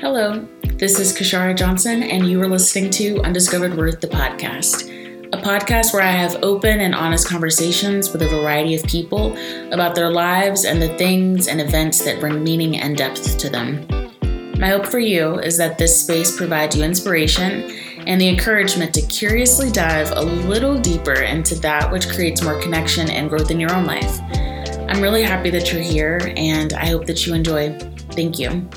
Hello, this is Kashara Johnson, and you are listening to Undiscovered Worth, the podcast, a podcast where I have open and honest conversations with a variety of people about their lives and the things and events that bring meaning and depth to them. My hope for you is that this space provides you inspiration and the encouragement to curiously dive a little deeper into that which creates more connection and growth in your own life. I'm really happy that you're here, and I hope that you enjoy. Thank you.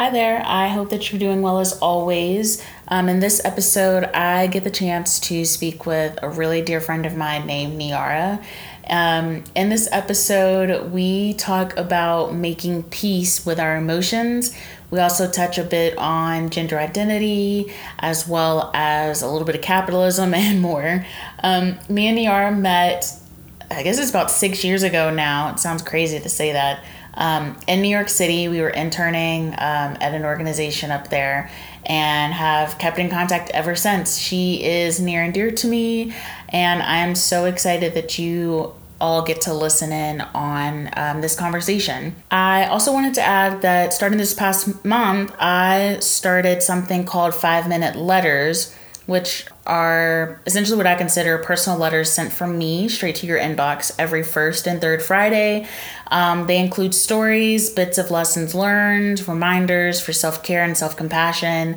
Hi there. I hope that you're doing well as always. Um, in this episode, I get the chance to speak with a really dear friend of mine named Niara. Um, in this episode, we talk about making peace with our emotions. We also touch a bit on gender identity, as well as a little bit of capitalism and more. Um, me and Niara met, I guess it's about six years ago now. It sounds crazy to say that. Um, in New York City, we were interning um, at an organization up there and have kept in contact ever since. She is near and dear to me, and I am so excited that you all get to listen in on um, this conversation. I also wanted to add that starting this past month, I started something called Five Minute Letters which are essentially what I consider personal letters sent from me straight to your inbox every first and third Friday. Um, they include stories, bits of lessons learned, reminders for self care and self compassion,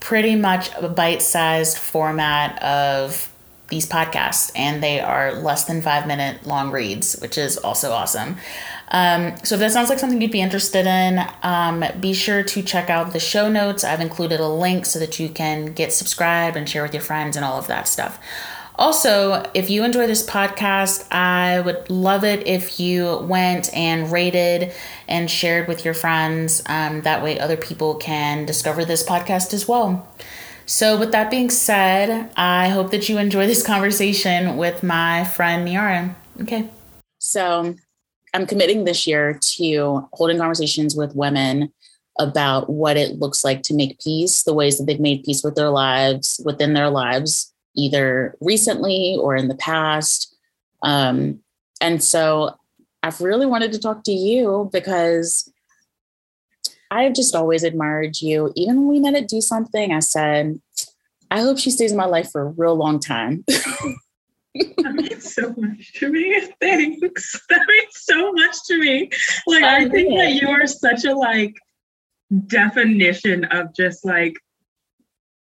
pretty much a bite sized format of these podcasts, and they are less than five minute long reads, which is also awesome. Um, so if that sounds like something you'd be interested in, um, be sure to check out the show notes. I've included a link so that you can get subscribed and share with your friends and all of that stuff. Also, if you enjoy this podcast, I would love it if you went and rated and shared with your friends. Um, that way, other people can discover this podcast as well. So, with that being said, I hope that you enjoy this conversation with my friend Niara. Okay. So, I'm committing this year to holding conversations with women about what it looks like to make peace, the ways that they've made peace with their lives, within their lives, either recently or in the past. Um, and so I've really wanted to talk to you because I've just always admired you. Even when we met at Do Something, I said, I hope she stays in my life for a real long time. that means so much to me. Thanks. That means so much to me. Like I, I think that you are such a like definition of just like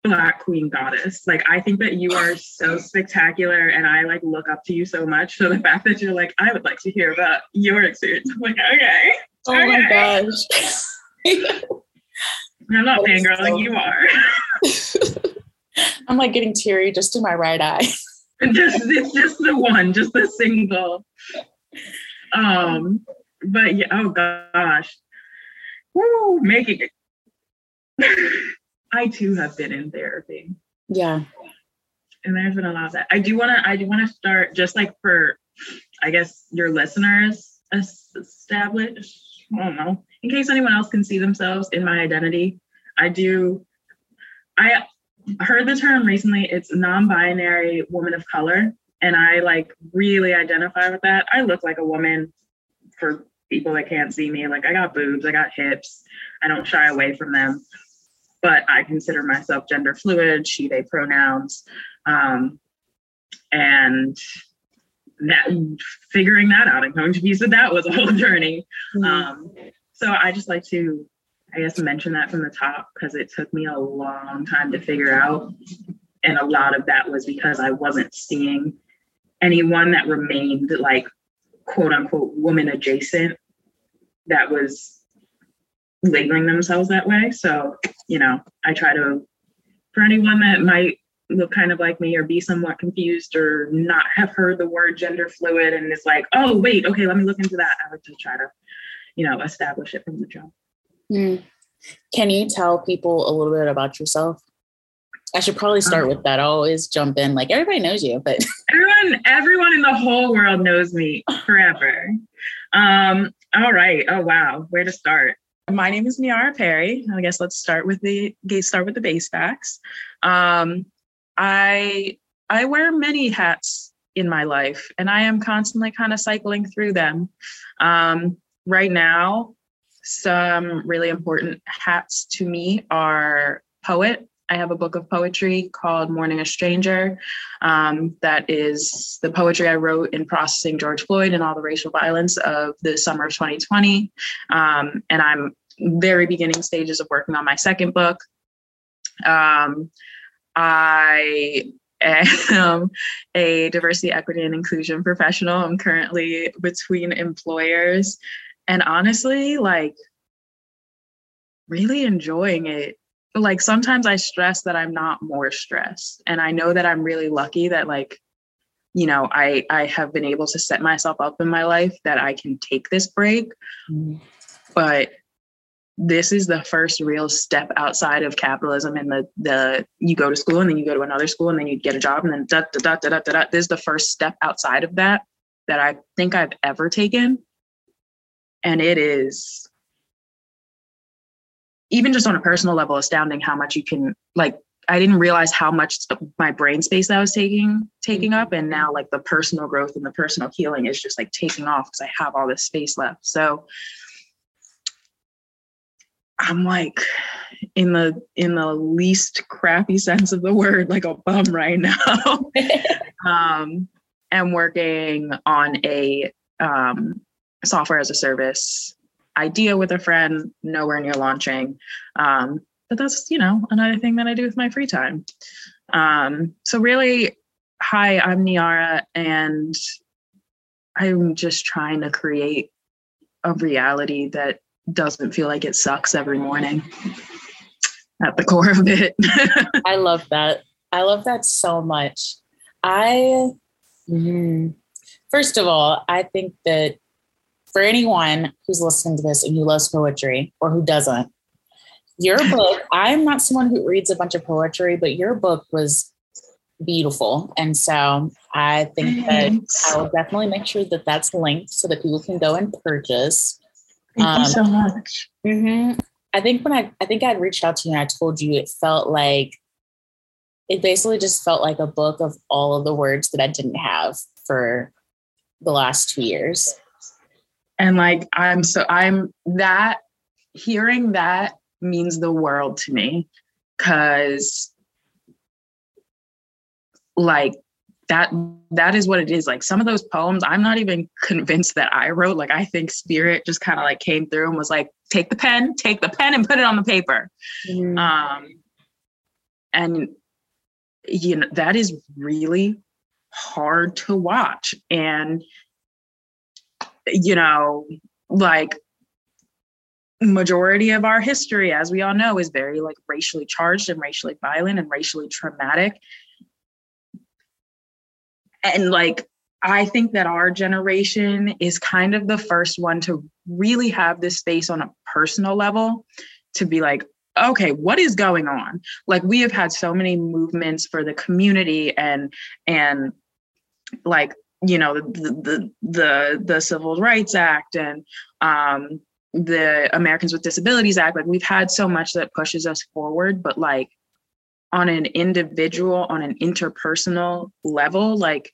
black queen goddess. Like I think that you are so spectacular and I like look up to you so much. So the fact that you're like, I would like to hear about your experience. I'm like, okay. Oh okay. my gosh. I'm not fangirling, so... you are. I'm like getting teary just in my right eye just it's just the one, just the single. Um, but yeah, oh gosh. Woo, making it. I too have been in therapy. Yeah. And there's been a lot of that. I do want to, I do want to start just like for, I guess, your listeners establish, I don't know, in case anyone else can see themselves in my identity. I do, I heard the term recently. It's non-binary woman of color, and I like really identify with that. I look like a woman for people that can't see me. Like I got boobs, I got hips. I don't shy away from them, but I consider myself gender fluid, she they pronouns, um, and that figuring that out and coming to peace with that was a whole journey. Mm-hmm. Um, so I just like to I guess mention that from the top because it took me a long time to figure out. And a lot of that was because I wasn't seeing anyone that remained like quote unquote woman adjacent that was labeling themselves that way. So, you know, I try to, for anyone that might look kind of like me or be somewhat confused or not have heard the word gender fluid and it's like, oh, wait, okay, let me look into that. I like to try to, you know, establish it from the jump. Mm. Can you tell people a little bit about yourself? I should probably start with that. I always jump in like everybody knows you, but everyone, everyone in the whole world knows me forever. Um, all right. Oh wow, where to start? My name is Niara Perry. I guess let's start with the start with the base facts. Um, I I wear many hats in my life, and I am constantly kind of cycling through them. Um, right now, some really important hats to me are poet. I have a book of poetry called Mourning a Stranger. Um, that is the poetry I wrote in processing George Floyd and all the racial violence of the summer of 2020. Um, and I'm very beginning stages of working on my second book. Um, I am a diversity, equity, and inclusion professional. I'm currently between employers and honestly, like, really enjoying it. Like, sometimes I stress that I'm not more stressed. And I know that I'm really lucky that, like, you know, I I have been able to set myself up in my life that I can take this break. Mm-hmm. But this is the first real step outside of capitalism and the the you go to school and then you go to another school and then you get a job and then da da da da da da. da. This is the first step outside of that that I think I've ever taken, and it is even just on a personal level astounding how much you can like. I didn't realize how much my brain space I was taking taking up, and now like the personal growth and the personal healing is just like taking off because I have all this space left. So I'm like in the in the least crappy sense of the word, like a bum right now. um, and working on a um, software as a service idea with a friend, nowhere near launching. Um, but that's you know another thing that I do with my free time. Um, so really, hi, I'm Niara, and I'm just trying to create a reality that doesn't feel like it sucks every morning at the core of it. I love that. I love that so much. I, mm, first of all, I think that for anyone who's listening to this and who loves poetry or who doesn't, your book, I'm not someone who reads a bunch of poetry, but your book was beautiful. And so I think that I will definitely make sure that that's linked so that people can go and purchase. Thank um, you so much. Mm-hmm. I think when I I think I'd reached out to you and I told you it felt like it basically just felt like a book of all of the words that I didn't have for the last two years. And like I'm so I'm that hearing that means the world to me. Because like that that is what it is. Like some of those poems i'm not even convinced that i wrote. Like i think spirit just kind of like came through and was like take the pen take the pen and put it on the paper. Mm. um and you know that is really hard to watch. And you know like majority of our history as we all know is very like racially charged and racially violent and racially traumatic and like I think that our generation is kind of the first one to really have this space on a personal level to be like, okay, what is going on? Like we have had so many movements for the community and and like you know the the the, the Civil Rights Act and um, the Americans with Disabilities Act. Like we've had so much that pushes us forward, but like on an individual, on an interpersonal level, like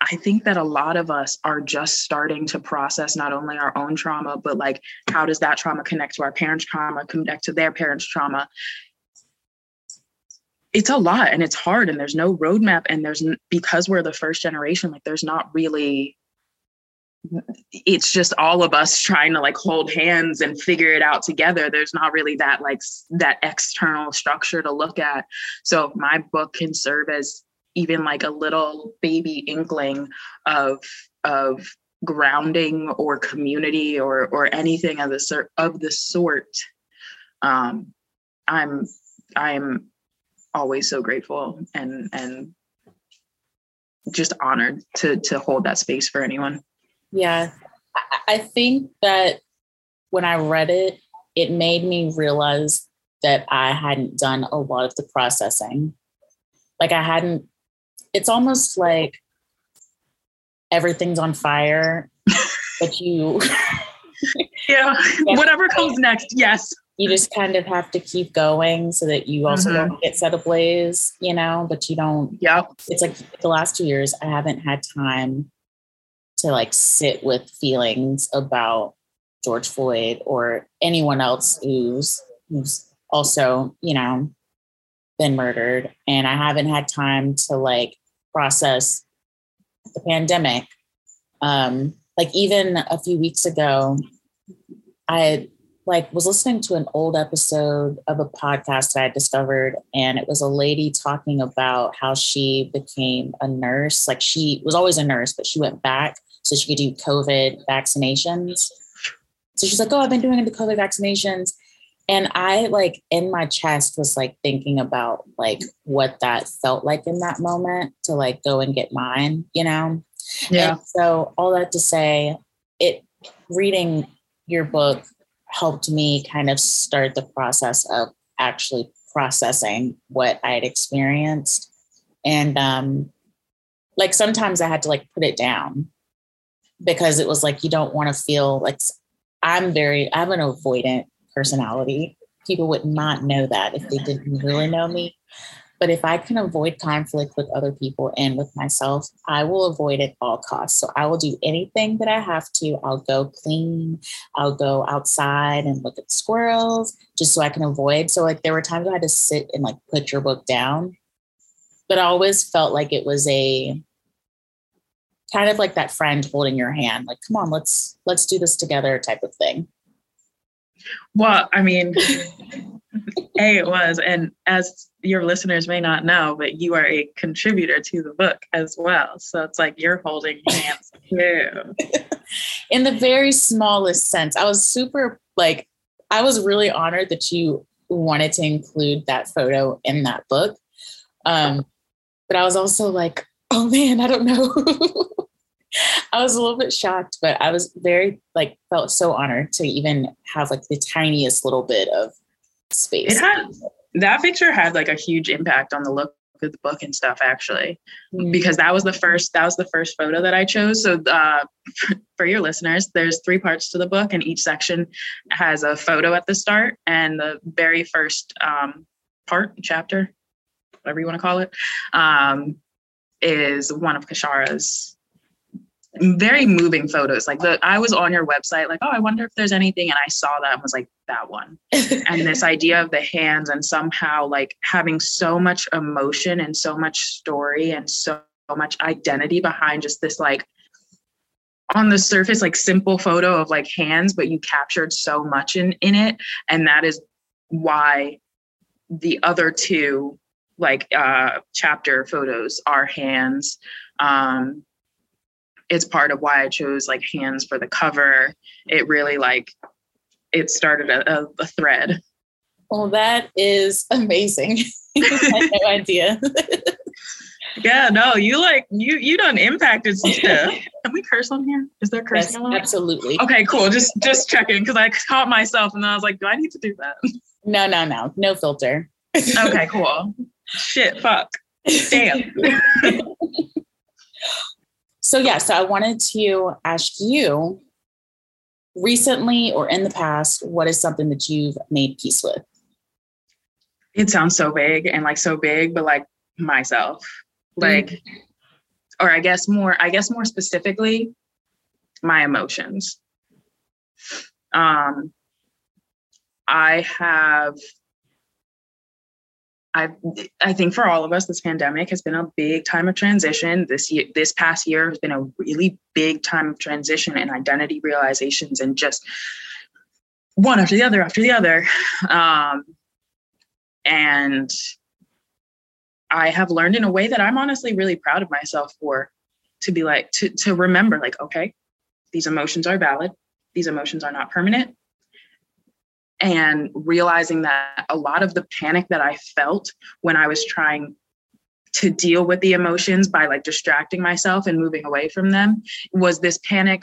I think that a lot of us are just starting to process not only our own trauma, but like how does that trauma connect to our parents' trauma, connect to their parents' trauma? It's a lot and it's hard, and there's no roadmap. And there's because we're the first generation, like there's not really it's just all of us trying to like hold hands and figure it out together there's not really that like that external structure to look at so my book can serve as even like a little baby inkling of of grounding or community or or anything of the sort of the sort um i'm i'm always so grateful and and just honored to to hold that space for anyone yeah i think that when i read it it made me realize that i hadn't done a lot of the processing like i hadn't it's almost like everything's on fire, but you. yeah, whatever comes next. Yes. You just kind of have to keep going so that you also mm-hmm. don't get set ablaze, you know, but you don't. Yeah. It's like the last two years, I haven't had time to like sit with feelings about George Floyd or anyone else who's who's also, you know, been murdered. And I haven't had time to like process the pandemic. Um, like even a few weeks ago, I like was listening to an old episode of a podcast that I discovered, and it was a lady talking about how she became a nurse. Like she was always a nurse, but she went back so she could do COVID vaccinations. So she's like, "Oh, I've been doing the COVID vaccinations," and I like in my chest was like thinking about like what that felt like in that moment to like go and get mine, you know. Yeah. And so all that to say, it reading your book helped me kind of start the process of actually processing what I had experienced. And um, like sometimes I had to like put it down because it was like you don't want to feel like I'm very, I have an avoidant personality. People would not know that if they didn't really know me. But if I can avoid conflict with other people and with myself, I will avoid at all costs. So I will do anything that I have to. I'll go clean, I'll go outside and look at squirrels just so I can avoid. So, like, there were times I had to sit and like put your book down, but I always felt like it was a kind of like that friend holding your hand, like, come on, let's let's do this together type of thing. Well, I mean, A, it was. And as your listeners may not know, but you are a contributor to the book as well. So it's like you're holding hands too. In the very smallest sense, I was super like, I was really honored that you wanted to include that photo in that book. Um, but I was also like, oh man, I don't know. I was a little bit shocked, but I was very like felt so honored to even have like the tiniest little bit of space. It had that picture had like a huge impact on the look of the book and stuff actually mm-hmm. because that was the first that was the first photo that I chose. So uh, for your listeners, there's three parts to the book and each section has a photo at the start and the very first um, part chapter, whatever you want to call it, um, is one of Kashara's very moving photos. Like the I was on your website, like, oh, I wonder if there's anything. And I saw that and was like, that one. and this idea of the hands and somehow like having so much emotion and so much story and so much identity behind just this like on the surface, like simple photo of like hands, but you captured so much in, in it. And that is why the other two like uh chapter photos are hands. Um it's part of why I chose like hands for the cover. It really like it started a, a, thread. Well, that is amazing. I had no idea. yeah, no, you like you you done impacted some stuff. Can we curse on here? Is there cursing yes, Absolutely. Okay, cool. Just just checking because I caught myself and then I was like, do I need to do that? No, no, no, no filter. okay, cool. Shit, fuck. Damn. So, yeah, so I wanted to ask you recently or in the past, what is something that you've made peace with? It sounds so big and like so big, but like myself. Like, mm-hmm. or I guess more, I guess more specifically, my emotions. Um, I have I I think for all of us, this pandemic has been a big time of transition. This year, this past year has been a really big time of transition and identity realizations, and just one after the other after the other. Um, and I have learned in a way that I'm honestly really proud of myself for, to be like to to remember, like, okay, these emotions are valid. These emotions are not permanent and realizing that a lot of the panic that I felt when I was trying to deal with the emotions by like distracting myself and moving away from them was this panic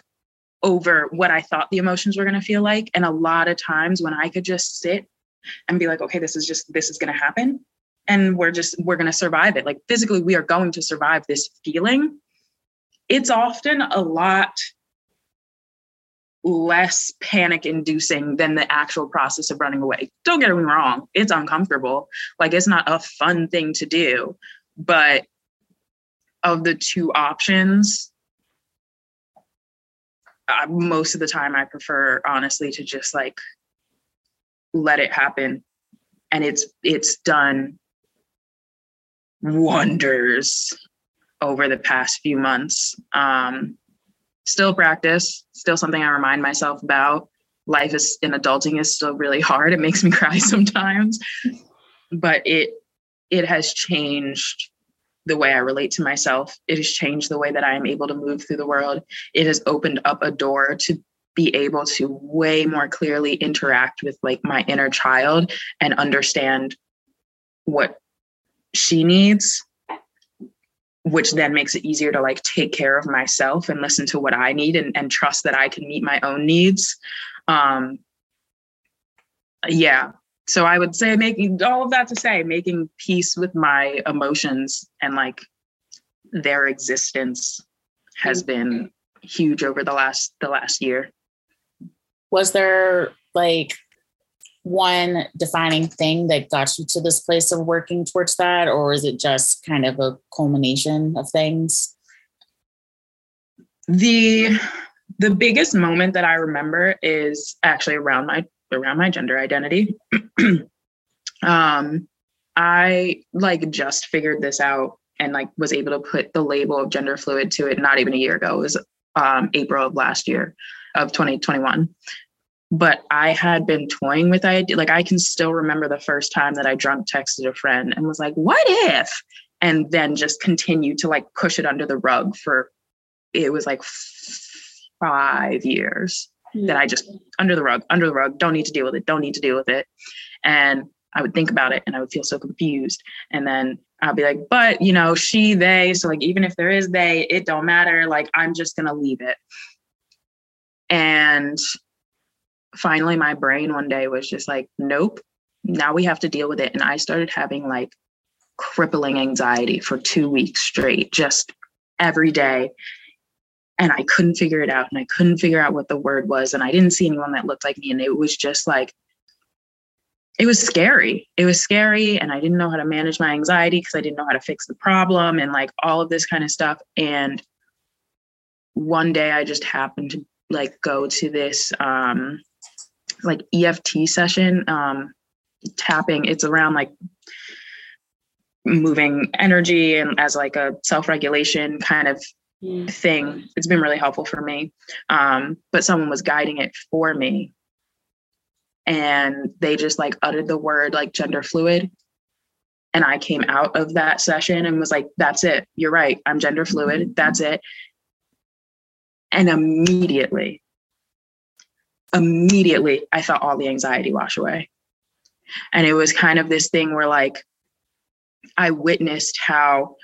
over what I thought the emotions were going to feel like. And a lot of times when I could just sit and be like, okay, this is just, this is going to happen. And we're just, we're going to survive it. Like physically, we are going to survive this feeling. It's often a lot less panic inducing than the actual process of running away. Don't get me wrong, it's uncomfortable. Like it's not a fun thing to do, but of the two options, uh, most of the time I prefer honestly to just like let it happen and it's it's done wonders over the past few months um still practice still something i remind myself about life is in adulting is still really hard it makes me cry sometimes but it it has changed the way I relate to myself. It has changed the way that I am able to move through the world. It has opened up a door to be able to way more clearly interact with like my inner child and understand what she needs which then makes it easier to like take care of myself and listen to what i need and, and trust that i can meet my own needs um yeah so I would say making all of that to say making peace with my emotions and like their existence has mm-hmm. been huge over the last the last year. Was there like one defining thing that got you to this place of working towards that or is it just kind of a culmination of things? The the biggest moment that I remember is actually around my around my gender identity. um, I like just figured this out and like was able to put the label of gender fluid to it not even a year ago. It was um, April of last year of 2021. But I had been toying with idea. Like I can still remember the first time that I drunk texted a friend and was like, what if? And then just continued to like push it under the rug for it was like five years that I just hmm. under the rug, under the rug, don't need to deal with it, don't need to deal with it. And I would think about it and I would feel so confused. And then I'll be like, but you know, she, they, so like even if there is they, it don't matter. Like I'm just gonna leave it. And finally my brain one day was just like, nope, now we have to deal with it. And I started having like crippling anxiety for two weeks straight, just every day and I couldn't figure it out and I couldn't figure out what the word was and I didn't see anyone that looked like me and it was just like it was scary. It was scary and I didn't know how to manage my anxiety because I didn't know how to fix the problem and like all of this kind of stuff and one day I just happened to like go to this um like EFT session um tapping it's around like moving energy and as like a self-regulation kind of thing. It's been really helpful for me. Um, but someone was guiding it for me. And they just like uttered the word like gender fluid. And I came out of that session and was like, that's it. You're right. I'm gender fluid. That's it. And immediately, immediately, I felt all the anxiety wash away. And it was kind of this thing where like I witnessed how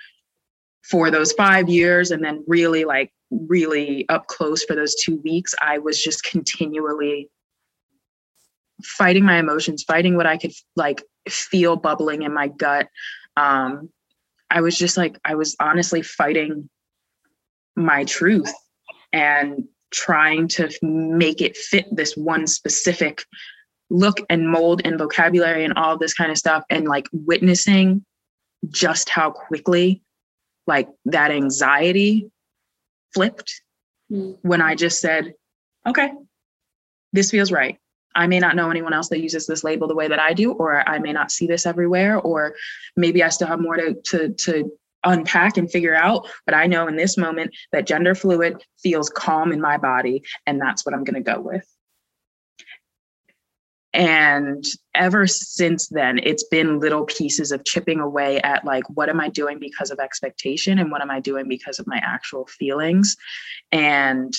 for those five years and then really like really up close for those two weeks i was just continually fighting my emotions fighting what i could like feel bubbling in my gut um i was just like i was honestly fighting my truth and trying to make it fit this one specific look and mold and vocabulary and all this kind of stuff and like witnessing just how quickly like that anxiety flipped mm. when I just said, okay, this feels right. I may not know anyone else that uses this label the way that I do, or I may not see this everywhere, or maybe I still have more to to to unpack and figure out. But I know in this moment that gender fluid feels calm in my body, and that's what I'm going to go with. And ever since then, it's been little pieces of chipping away at like, what am I doing because of expectation and what am I doing because of my actual feelings? And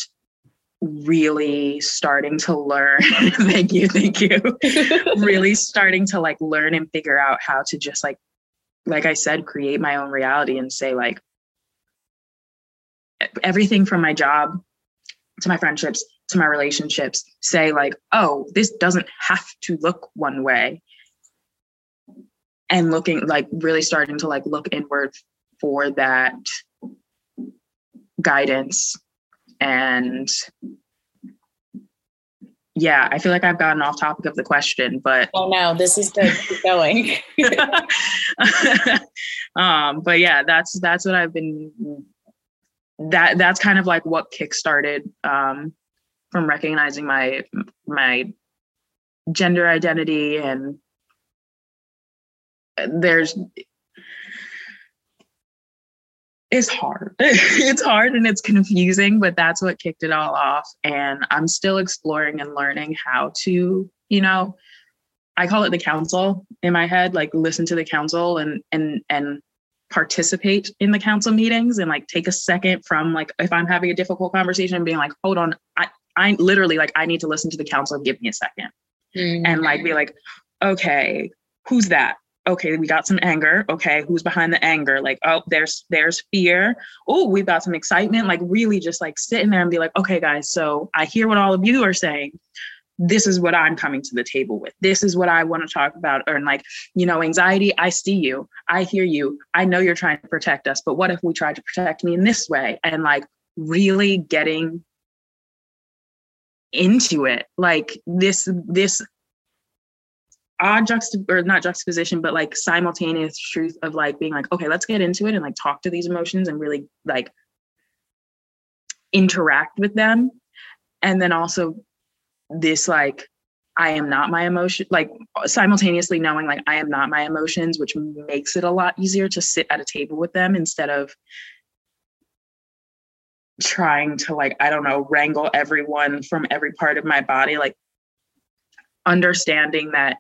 really starting to learn thank you thank you really starting to like learn and figure out how to just like like i said create my own reality and say like everything from my job to my friendships to my relationships say like oh this doesn't have to look one way. And looking like really starting to like look inward for that guidance and yeah i feel like i've gotten off topic of the question but oh no this is good. Keep going. Um but yeah that's that's what i've been that that's kind of like what kickstarted um from recognizing my my gender identity and there's it's hard. it's hard and it's confusing, but that's what kicked it all off. And I'm still exploring and learning how to, you know, I call it the council in my head, like listen to the council and and and participate in the council meetings and like take a second from like if I'm having a difficult conversation being like, hold on, I I literally like I need to listen to the council, give me a 2nd mm-hmm. and like be like, okay, who's that? Okay we got some anger. Okay who's behind the anger? Like oh there's there's fear. Oh we've got some excitement. Like really just like sitting there and be like okay guys so i hear what all of you are saying. This is what i'm coming to the table with. This is what i want to talk about. Or like you know anxiety i see you. I hear you. I know you're trying to protect us but what if we tried to protect me in this way? And like really getting into it. Like this this odd juxtap or not juxtaposition, but like simultaneous truth of like being like, okay, let's get into it and like talk to these emotions and really like interact with them. And then also this like I am not my emotion, like simultaneously knowing like I am not my emotions, which makes it a lot easier to sit at a table with them instead of trying to like, I don't know, wrangle everyone from every part of my body. Like understanding that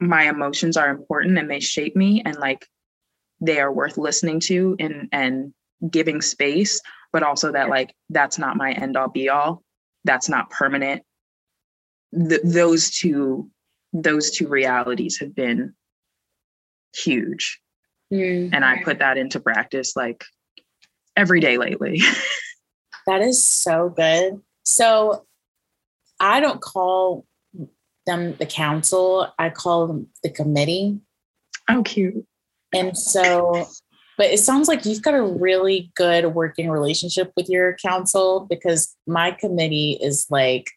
my emotions are important and they shape me and like they are worth listening to and and giving space but also that like that's not my end all be all. That's not permanent. Th- those two those two realities have been huge. Mm. and i put that into practice like every day lately. That is so good. So i don't call them the council. I call them the committee. Oh, cute. And so, but it sounds like you've got a really good working relationship with your council because my committee is like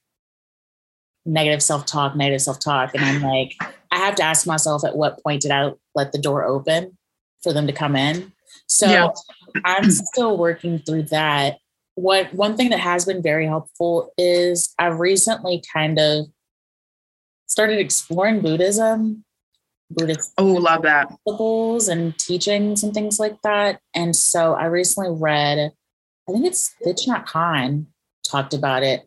negative self talk, negative self talk. And I'm like, I have to ask myself at what point did I let the door open for them to come in? So yeah. I'm still working through that. What one thing that has been very helpful is I've recently kind of started exploring Buddhism, Buddhist oh, love that principles and teachings and things like that. And so I recently read, I think it's Thich Nhat Hanh talked about it,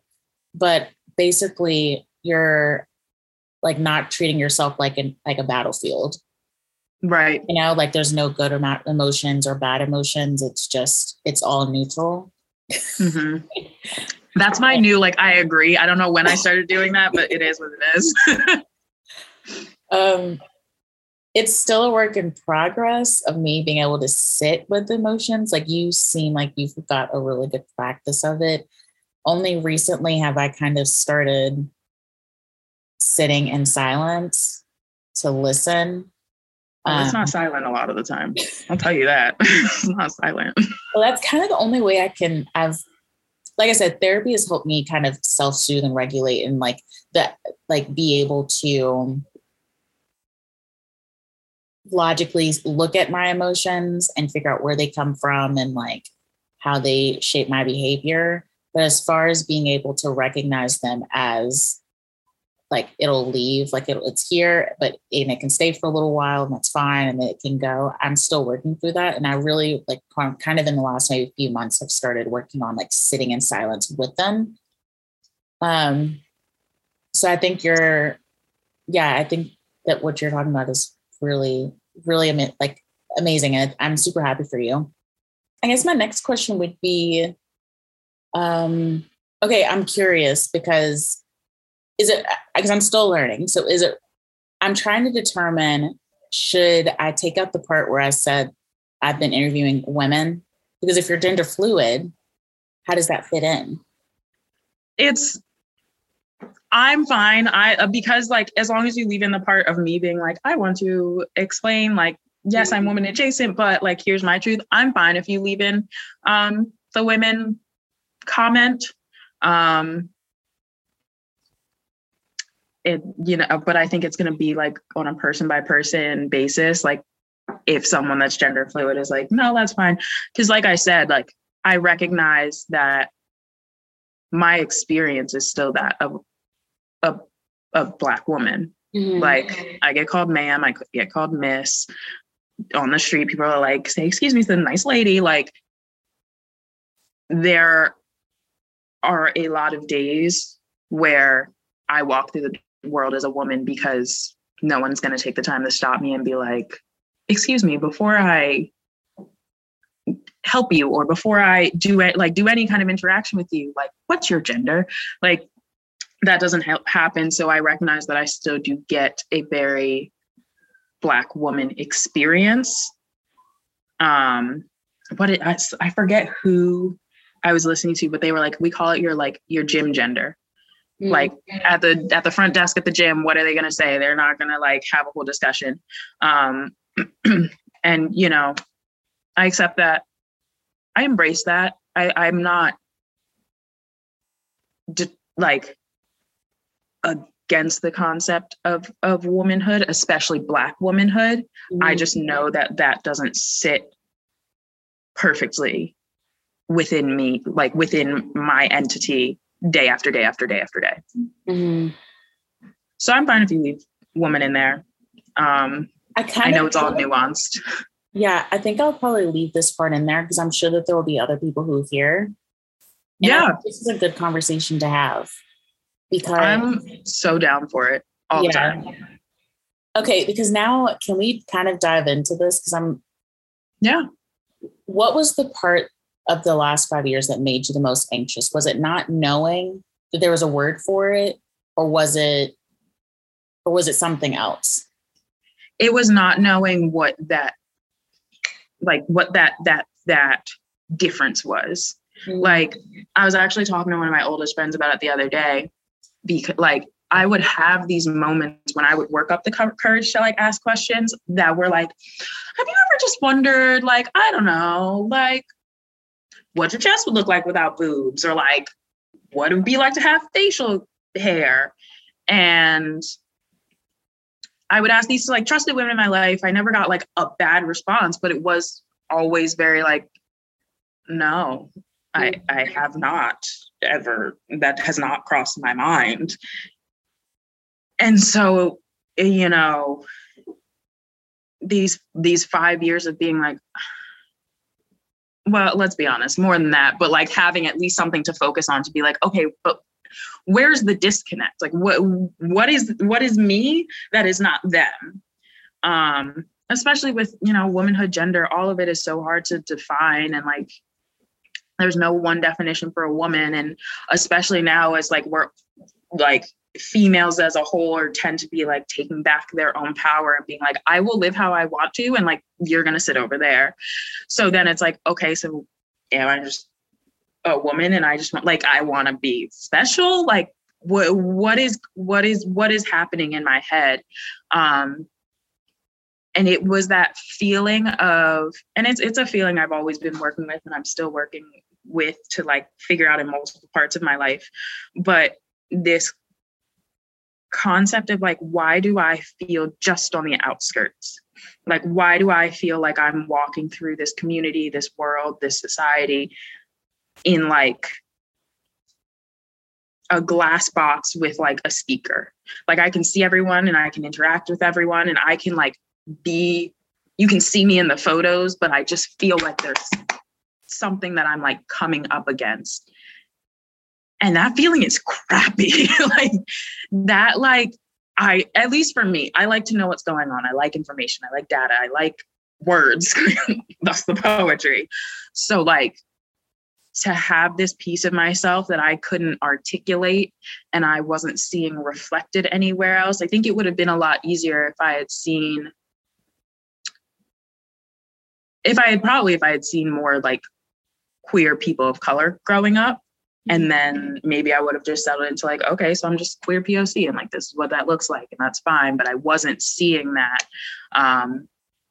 but basically you're like not treating yourself like an like a battlefield. Right. You know, like there's no good or not emotions or bad emotions. It's just it's all neutral. Mm-hmm. That's my new like I agree. I don't know when I started doing that, but it is what it is. um it's still a work in progress of me being able to sit with emotions. Like you seem like you've got a really good practice of it. Only recently have I kind of started sitting in silence to listen. Oh, it's um, not silent a lot of the time. I'll tell you that. it's not silent. Well, that's kind of the only way I can I've like I said, therapy has helped me kind of self soothe and regulate and like that, like be able to logically look at my emotions and figure out where they come from and like how they shape my behavior. But as far as being able to recognize them as like it'll leave, like it, it's here, but and it can stay for a little while and that's fine and it can go. I'm still working through that. And I really like kind of in the last maybe few months have started working on like sitting in silence with them. Um, so I think you're, yeah, I think that what you're talking about is really, really like amazing. And I'm super happy for you. I guess my next question would be, um, okay, I'm curious because is it because I'm still learning. So is it I'm trying to determine should I take out the part where I said I've been interviewing women? Because if you're gender fluid, how does that fit in? It's I'm fine. I uh, because like as long as you leave in the part of me being like I want to explain like yes I'm woman adjacent but like here's my truth. I'm fine if you leave in um the women comment um it you know but i think it's going to be like on a person by person basis like if someone that's gender fluid is like no that's fine because like i said like i recognize that my experience is still that of a, a black woman. Mm-hmm. Like I get called ma'am, I get called miss on the street. People are like, say, excuse me, the nice lady. Like there are a lot of days where I walk through the world as a woman because no one's going to take the time to stop me and be like, excuse me, before I help you or before I do it, like do any kind of interaction with you, like what's your gender? Like that doesn't help happen. So I recognize that I still do get a very black woman experience. Um, what it, I, I forget who I was listening to, but they were like, we call it your like your gym gender. Mm-hmm. Like at the at the front desk at the gym, what are they gonna say? They're not gonna like have a whole discussion. Um, and you know, I accept that. I embrace that. I, I'm not d- like against the concept of of womanhood, especially Black womanhood. Mm-hmm. I just know that that doesn't sit perfectly within me, like within my entity, day after day after day after day. Mm-hmm. So I'm fine if you leave woman in there. Um, I kind I know it's all nuanced. Yeah, I think I'll probably leave this part in there because I'm sure that there will be other people who hear. Yeah, this is a good conversation to have because I'm so down for it all yeah. the time. Okay, because now can we kind of dive into this? Because I'm, yeah. What was the part of the last five years that made you the most anxious? Was it not knowing that there was a word for it, or was it, or was it something else? It was not knowing what that like what that that that difference was. Mm-hmm. Like I was actually talking to one of my oldest friends about it the other day because like I would have these moments when I would work up the courage to like ask questions that were like, have you ever just wondered, like, I don't know, like, what your chest would look like without boobs, or like, what it would be like to have facial hair? And I would ask these to like trusted women in my life. I never got like a bad response, but it was always very like, no, I mm. I have not ever. That has not crossed my mind. And so, you know, these these five years of being like, well, let's be honest, more than that, but like having at least something to focus on to be like, okay, but where's the disconnect? Like what what is what is me that is not them? Um especially with you know womanhood gender all of it is so hard to define and like there's no one definition for a woman and especially now as like we're like females as a whole are tend to be like taking back their own power and being like i will live how i want to and like you're gonna sit over there so then it's like okay so am i just a woman and I just want like I want to be special. Like what what is what is what is happening in my head? Um and it was that feeling of and it's it's a feeling I've always been working with and I'm still working with to like figure out in multiple parts of my life. But this concept of like why do I feel just on the outskirts? Like why do I feel like I'm walking through this community, this world, this society in like a glass box with like a speaker. Like I can see everyone and I can interact with everyone and I can like be you can see me in the photos, but I just feel like there's something that I'm like coming up against. And that feeling is crappy. like that like I at least for me, I like to know what's going on. I like information. I like data. I like words. That's the poetry. So like to have this piece of myself that I couldn't articulate and I wasn't seeing reflected anywhere else. I think it would have been a lot easier if I had seen if I had probably if I had seen more like queer people of color growing up and mm-hmm. then maybe I would have just settled into like okay so I'm just queer POC and like this is what that looks like and that's fine but I wasn't seeing that um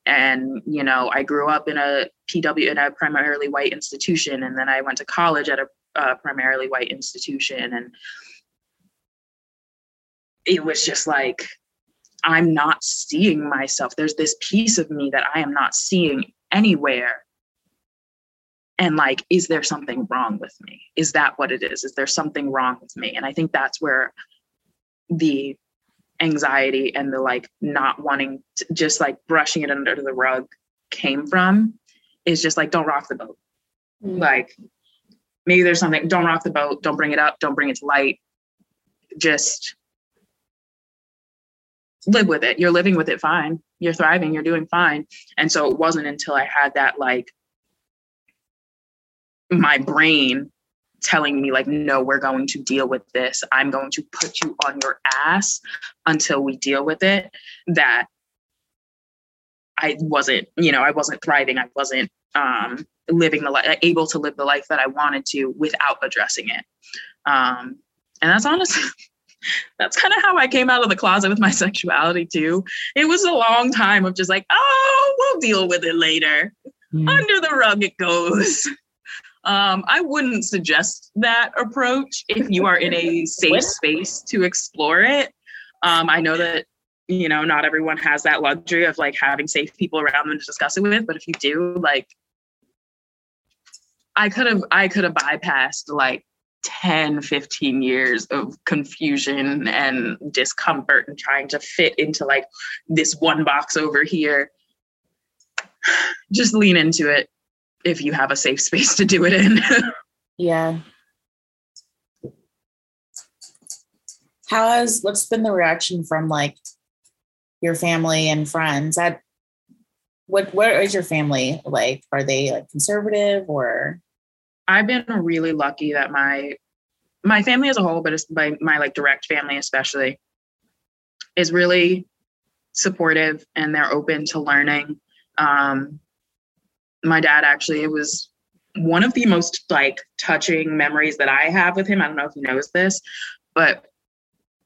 and you know i grew up in a pw in a primarily white institution and then i went to college at a uh, primarily white institution and it was just like i'm not seeing myself there's this piece of me that i am not seeing anywhere and like is there something wrong with me? Is that what it is? Is there something wrong with me? And i think that's where the anxiety and the like not wanting to, just like brushing it under the rug came from is just like don't rock the boat. Mm-hmm. like maybe there's something don't rock the boat don't bring it up don't bring it to light. Just live with it. You're living with it fine. You're thriving. You're doing fine. And so it wasn't until i had that like my brain telling me like no we're going to deal with this. I'm going to put you on your ass until we deal with it. That i wasn't you know i wasn't thriving. I wasn't um living the life able to live the life that i wanted to without addressing it. Um and that's honestly that's kind of how i came out of the closet with my sexuality too. It was a long time of just like oh we'll deal with it later. Mm. under the rug it goes um, I wouldn't suggest that approach if you are in a safe space to explore it. Um, I know that you know not everyone has that luxury of like having safe people around them to discuss it with, but if you do, like, I could have I could have bypassed like 10 15 years of confusion and discomfort and trying to fit into like this one box over here just lean into it if you have a safe space to do it in. yeah. How has what's been the reaction from like your family and friends? At what what is your family like? Are they like conservative or I've been really lucky that my my family as a whole, but it's my my like direct family especially, is really supportive and they're open to learning. Um, my dad actually it was one of the most like touching memories that I have with him. I don't know if he knows this, but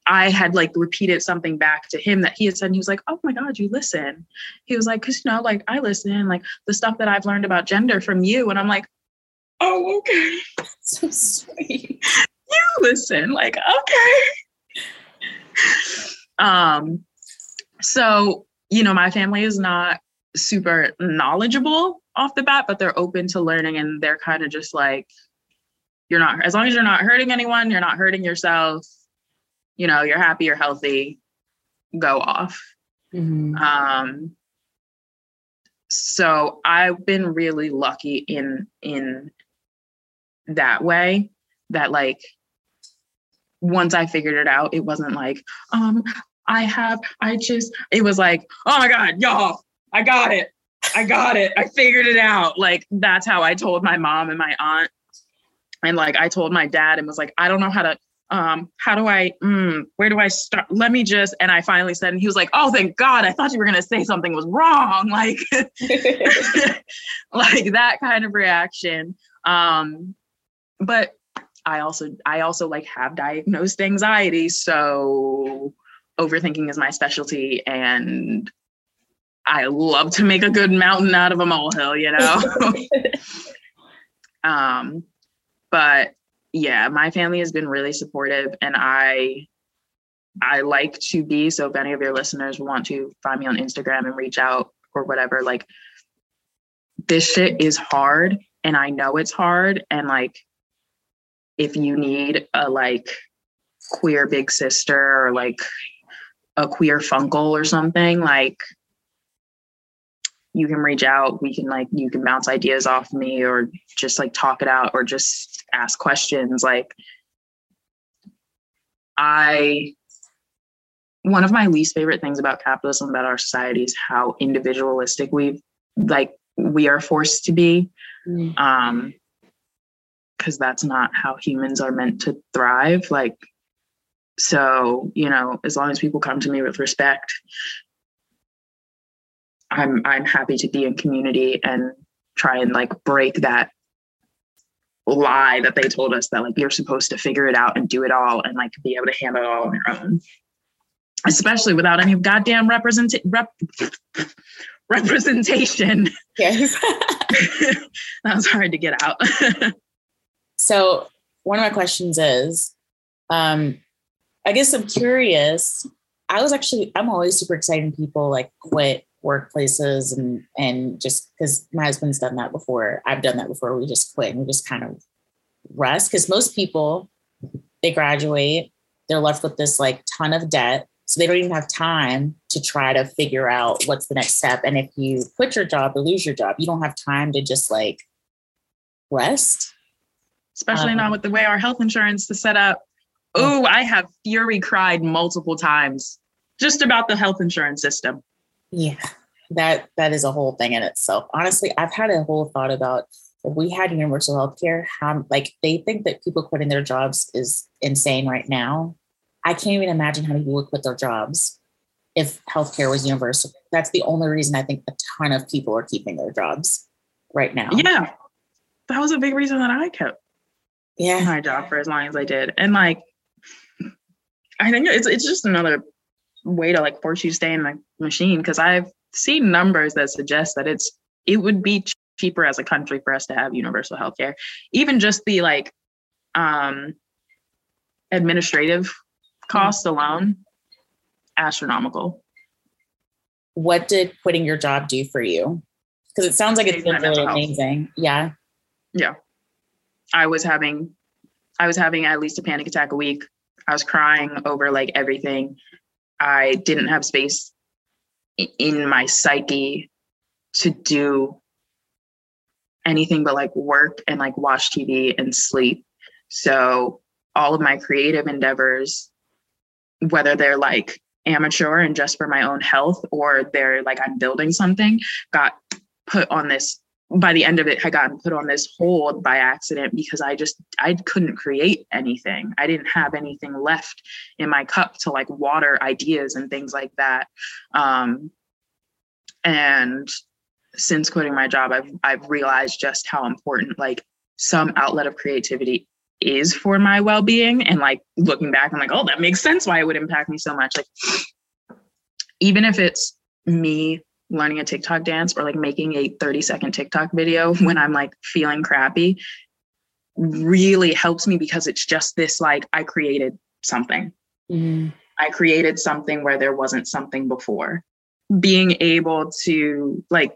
I had like repeated something back to him that he had said. And he was like, Oh my God, you listen. He was like, Cause you know, like I listen, like the stuff that I've learned about gender from you. And I'm like, Oh, okay. So sweet. you listen, like, okay. um, so, you know, my family is not super knowledgeable off the bat, but they're open to learning and they're kind of just like, you're not, as long as you're not hurting anyone, you're not hurting yourself, you know, you're happy, you're healthy, go off. Mm-hmm. Um, so I've been really lucky in in that way that like once I figured it out, it wasn't like, um, I have, I just, it was like, oh my God, y'all, I got it. I got it. I figured it out. Like that's how I told my mom and my aunt. And like I told my dad and was like, I don't know how to um how do I mm, where do I start? Let me just and I finally said and he was like, "Oh, thank God. I thought you were going to say something was wrong." Like like that kind of reaction. Um but I also I also like have diagnosed anxiety, so overthinking is my specialty and I love to make a good mountain out of a molehill, you know. um, but yeah, my family has been really supportive, and I I like to be. So if any of your listeners want to find me on Instagram and reach out or whatever, like this shit is hard, and I know it's hard, and like if you need a like queer big sister or like a queer funkle or something, like you can reach out. We can like you can bounce ideas off me or just like talk it out or just ask questions. Like i one of my least favorite things about capitalism about our society is how individualistic we like we are forced to be mm. um because that's not how humans are meant to thrive. Like so you know as long as people come to me with respect I'm I'm happy to be in community and try and like break that lie that they told us that like you're supposed to figure it out and do it all and like be able to handle it all on your own. Especially without any goddamn represent rep- representation. Yes. That was hard to get out. So one of my questions is um i guess i'm curious i was actually i'm always super excited when people like quit workplaces and and just because my husband's done that before i've done that before we just quit and we just kind of rest because most people they graduate they're left with this like ton of debt so they don't even have time to try to figure out what's the next step and if you quit your job or lose your job you don't have time to just like rest. Especially um, not with the way our health insurance is set up. oh i have fury cried multiple times just about the health insurance system yeah, that that is a whole thing in itself. Honestly, I've had a whole thought about if we had universal health care, how like they think that people quitting their jobs is insane right now. I can't even imagine how many people would quit their jobs if healthcare was universal. That's the only reason I think a ton of people are keeping their jobs right now. Yeah. That was a big reason that I kept yeah. my job for as long as I did. And like I think it's it's just another way to like force you to stay in the machine because I've seen numbers that suggest that it's it would be cheaper as a country for us to have universal health care. Even just the like um administrative costs alone, astronomical. What did quitting your job do for you? Because it sounds like it's been really amazing. Yeah. Yeah. I was having I was having at least a panic attack a week. I was crying over like everything. I didn't have space in my psyche to do anything but like work and like watch TV and sleep. So all of my creative endeavors, whether they're like amateur and just for my own health or they're like I'm building something, got put on this by the end of it I had gotten put on this hold by accident because i just i couldn't create anything. I didn't have anything left in my cup to like water ideas and things like that. Um and since quitting my job i've i've realized just how important like some outlet of creativity is for my well-being. And like looking back i'm like oh that makes sense why it would impact me so much. Like even if it's me learning a TikTok dance or like making a 30 second TikTok video when I'm like feeling crappy really helps me because it's just this like I created something. Mm-hmm. I created something where there wasn't something before. Being able to like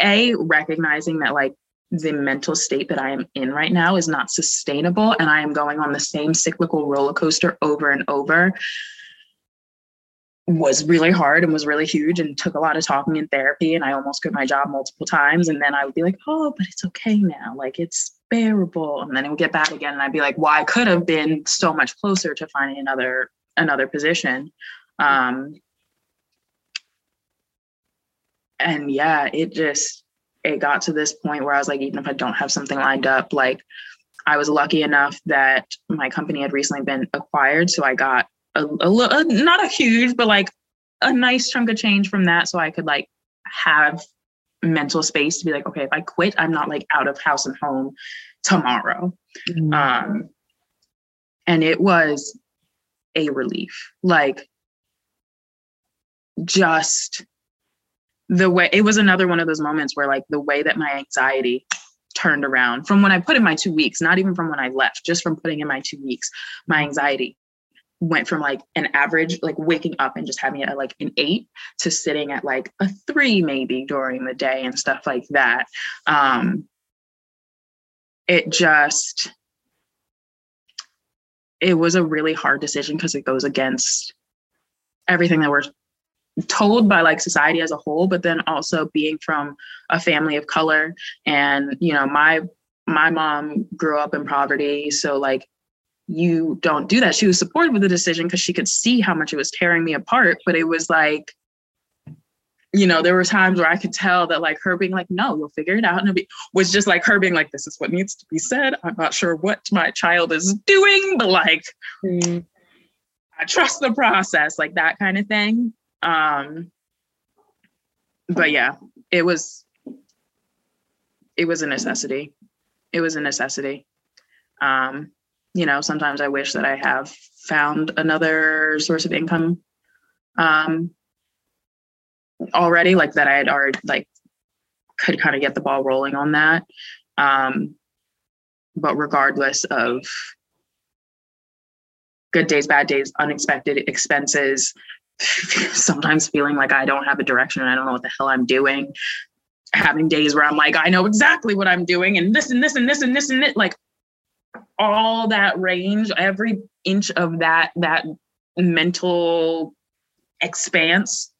a recognizing that like the mental state that I am in right now is not sustainable and I am going on the same cyclical roller coaster over and over was really hard and was really huge and took a lot of talking and therapy and I almost quit my job multiple times and then I would be like, "Oh, but it's okay now. Like it's bearable." And then it would get back again and I'd be like, "Well, I could have been so much closer to finding another another position." Um and yeah, it just it got to this point where I was like, even if I don't have something lined up, like I was lucky enough that my company had recently been acquired. So I got a, a little, not a huge, but like a nice chunk of change from that. So I could like have mental space to be like, okay, if I quit, I'm not like out of house and home tomorrow. Mm-hmm. Um, and it was a relief. Like just the way it was another one of those moments where like the way that my anxiety turned around from when I put in my two weeks, not even from when I left, just from putting in my two weeks, my anxiety went from like an average, like waking up and just having it at like an eight to sitting at like a three maybe during the day and stuff like that. Um, it just, it was a really hard decision because it goes against everything that we're told by like society as a whole but then also being from a family of color and you know my my mom grew up in poverty so like you don't do that. She was supportive of the decision because she could see how much it was tearing me apart. But it was like, you know, there were times where I could tell that like her being like, no, you'll figure it out. And it was just like her being like, this is what needs to be said. I'm not sure what my child is doing, but like, mm. I trust the process, like that kind of thing. Um, but yeah, it was, it was a necessity. It was a necessity. Um, you know, sometimes I wish that I have found another source of income um, already, like that I had already like could kind of get the ball rolling on that. Um, but regardless of good days, bad days, unexpected expenses, sometimes feeling like I don't have a direction and I don't know what the hell I'm doing. Having days where I'm like, I know exactly what I'm doing and this and this and this and this and it. Like all that range, every inch of that that mental expanse,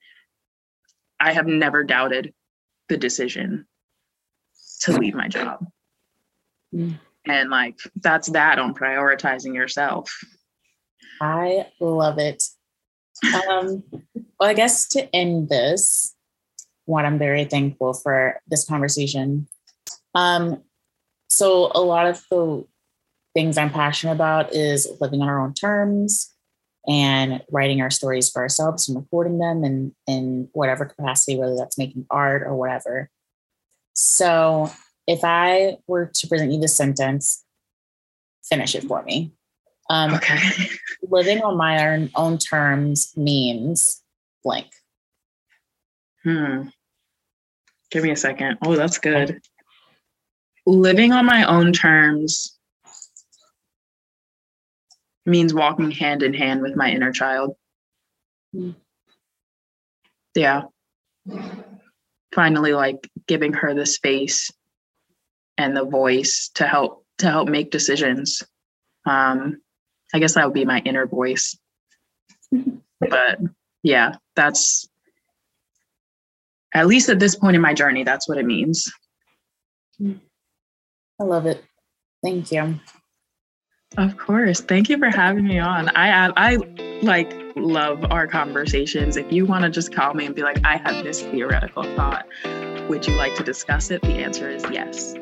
I have never doubted the decision to leave my job. Mm. And like that's that on prioritizing yourself. I love it. Um, well, I guess to end this, what I'm very thankful for this conversation. Um, so a lot of the things I'm passionate about is living on our own terms and writing our stories for ourselves and recording them in, in whatever capacity, whether that's making art or whatever. So if I were to present you this sentence, finish it for me. Um, okay. living on my own, own terms means blank. Hmm. Give me a second. Oh, that's good. Living on my own terms means walking hand in hand with my inner child. Hmm. Yeah. Finally, like giving her the space and the voice to help to help make decisions. Um, I guess that would be my inner voice. but yeah, that's at least at this point in my journey, that's what it means. I love it. Thank you. Of course. Thank you for having me on. I I like love our conversations. If you want to just call me and be like, I have this theoretical thought, would you like to discuss it? The answer is yes.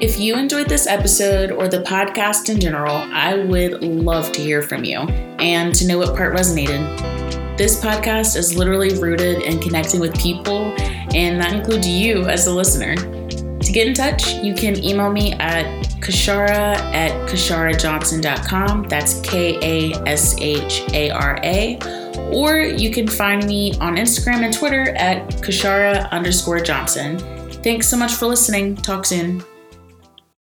If you enjoyed this episode or the podcast in general, I would love to hear from you and to know what part resonated. This podcast is literally rooted in connecting with people, and that includes you as a listener. Get in touch, you can email me at kashara at kasharajohnson.com. That's K A S H A R A. Or you can find me on Instagram and Twitter at kashara underscore Johnson. Thanks so much for listening. Talk soon.